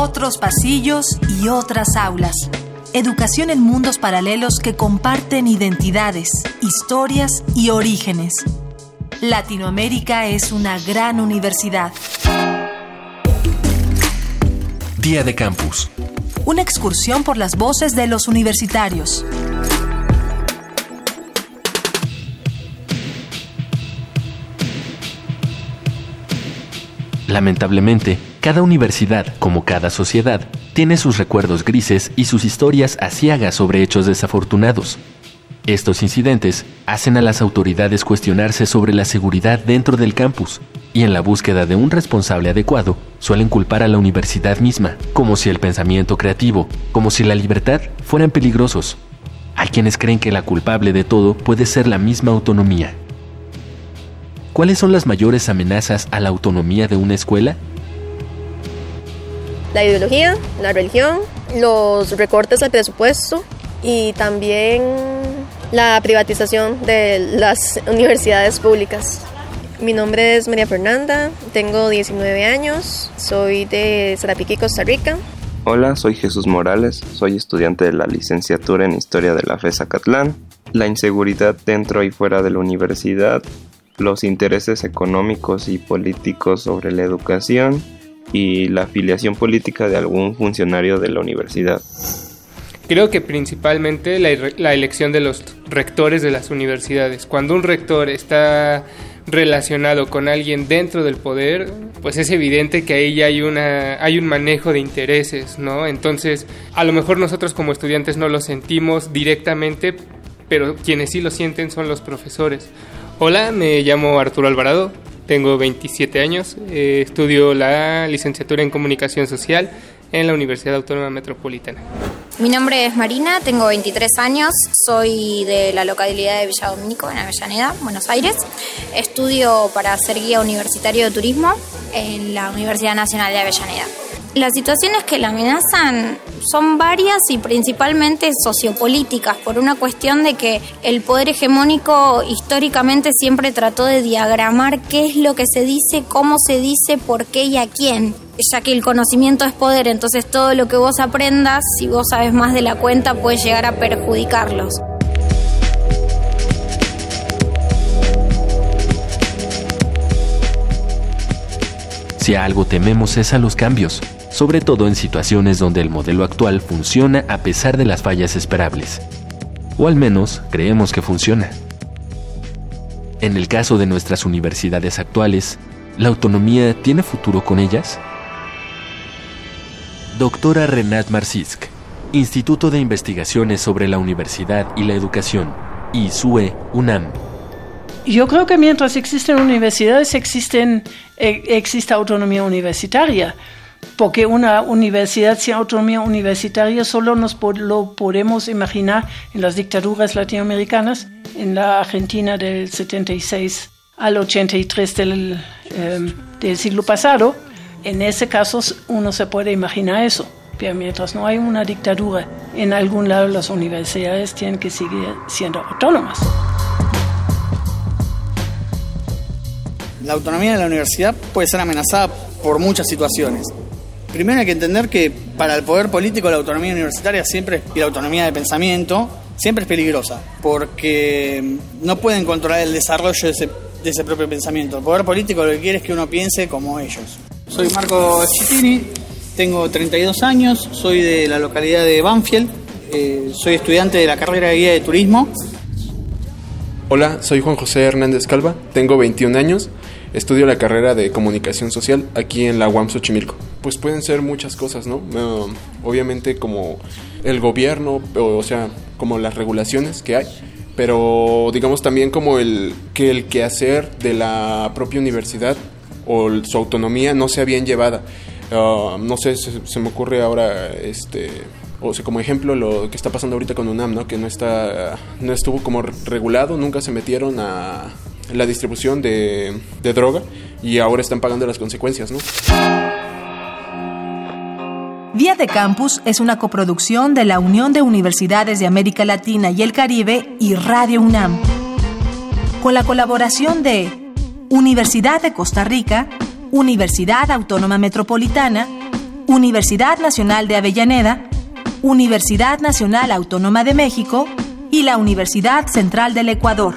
otros pasillos y otras aulas. Educación en mundos paralelos que comparten identidades, historias y orígenes. Latinoamérica es una gran universidad. Día de Campus. Una excursión por las voces de los universitarios. Lamentablemente, cada universidad, como cada sociedad, tiene sus recuerdos grises y sus historias asiagas sobre hechos desafortunados. Estos incidentes hacen a las autoridades cuestionarse sobre la seguridad dentro del campus y en la búsqueda de un responsable adecuado suelen culpar a la universidad misma, como si el pensamiento creativo, como si la libertad fueran peligrosos. Hay quienes creen que la culpable de todo puede ser la misma autonomía. ¿Cuáles son las mayores amenazas a la autonomía de una escuela? La ideología, la religión, los recortes al presupuesto y también la privatización de las universidades públicas. Mi nombre es María Fernanda, tengo 19 años, soy de Sarapiquí, Costa Rica. Hola, soy Jesús Morales, soy estudiante de la licenciatura en Historia de la FESA Catlán. La inseguridad dentro y fuera de la universidad los intereses económicos y políticos sobre la educación y la afiliación política de algún funcionario de la universidad. Creo que principalmente la, elección de los rectores de las universidades. Cuando un rector está relacionado con alguien dentro del poder, pues es evidente que ahí hay una hay un manejo de intereses, ¿no? Entonces, a lo mejor nosotros como estudiantes no lo sentimos directamente, pero quienes sí lo sienten son los profesores. Hola, me llamo Arturo Alvarado, tengo 27 años, eh, estudio la licenciatura en Comunicación Social en la Universidad Autónoma Metropolitana. Mi nombre es Marina, tengo 23 años, soy de la localidad de Villa Domínico, en Avellaneda, Buenos Aires. Estudio para ser guía universitario de turismo en la Universidad Nacional de Avellaneda. Las situaciones que la amenazan son varias y principalmente sociopolíticas, por una cuestión de que el poder hegemónico históricamente siempre trató de diagramar qué es lo que se dice, cómo se dice, por qué y a quién, ya que el conocimiento es poder, entonces todo lo que vos aprendas, si vos sabes más de la cuenta, puede llegar a perjudicarlos. Si a algo tememos es a los cambios sobre todo en situaciones donde el modelo actual funciona a pesar de las fallas esperables. O al menos creemos que funciona. En el caso de nuestras universidades actuales, ¿la autonomía tiene futuro con ellas? Doctora Renat Marcisk, Instituto de Investigaciones sobre la Universidad y la Educación, ISUE UNAM. Yo creo que mientras existen universidades existen, eh, existe autonomía universitaria porque una universidad sin autonomía universitaria solo nos lo podemos imaginar en las dictaduras latinoamericanas, en la Argentina del 76 al 83 del, em, del siglo pasado. En ese caso uno se puede imaginar eso, pero mientras no hay una dictadura en algún lado, las universidades tienen que seguir siendo autónomas. La autonomía de la universidad puede ser amenazada por muchas situaciones. Primero hay que entender que para el poder político la autonomía universitaria siempre y la autonomía de pensamiento siempre es peligrosa, porque no pueden controlar el desarrollo de ese, propio pensamiento. El poder político lo que quiere es que uno piense como ellos. Soy Marco Chittini, tengo 32 años, soy de la localidad de Banfield, eh, soy estudiante de la carrera de guía de turismo. Hola, soy Juan José Hernández Calva, tengo 21 años, estudio la carrera de comunicación social aquí en la UAM Xochimilco pues pueden ser muchas cosas, ¿no? obviamente como el gobierno, o, sea, como las regulaciones que hay, pero digamos también como el que el quehacer de la propia universidad o su autonomía no sea bien llevada. Ah, no sé, se, me ocurre ahora, este, o sea, como ejemplo lo que está pasando ahorita con UNAM, ¿no? Que no está, no estuvo como regulado, nunca se metieron a la distribución de, droga y ahora están pagando las consecuencias, ¿no? Día de Campus es una coproducción de la Unión de Universidades de América Latina y el Caribe y Radio UNAM, con la colaboración de Universidad de Costa Rica, Universidad Autónoma Metropolitana, Universidad Nacional de Avellaneda, Universidad Nacional Autónoma de México y la Universidad Central del Ecuador.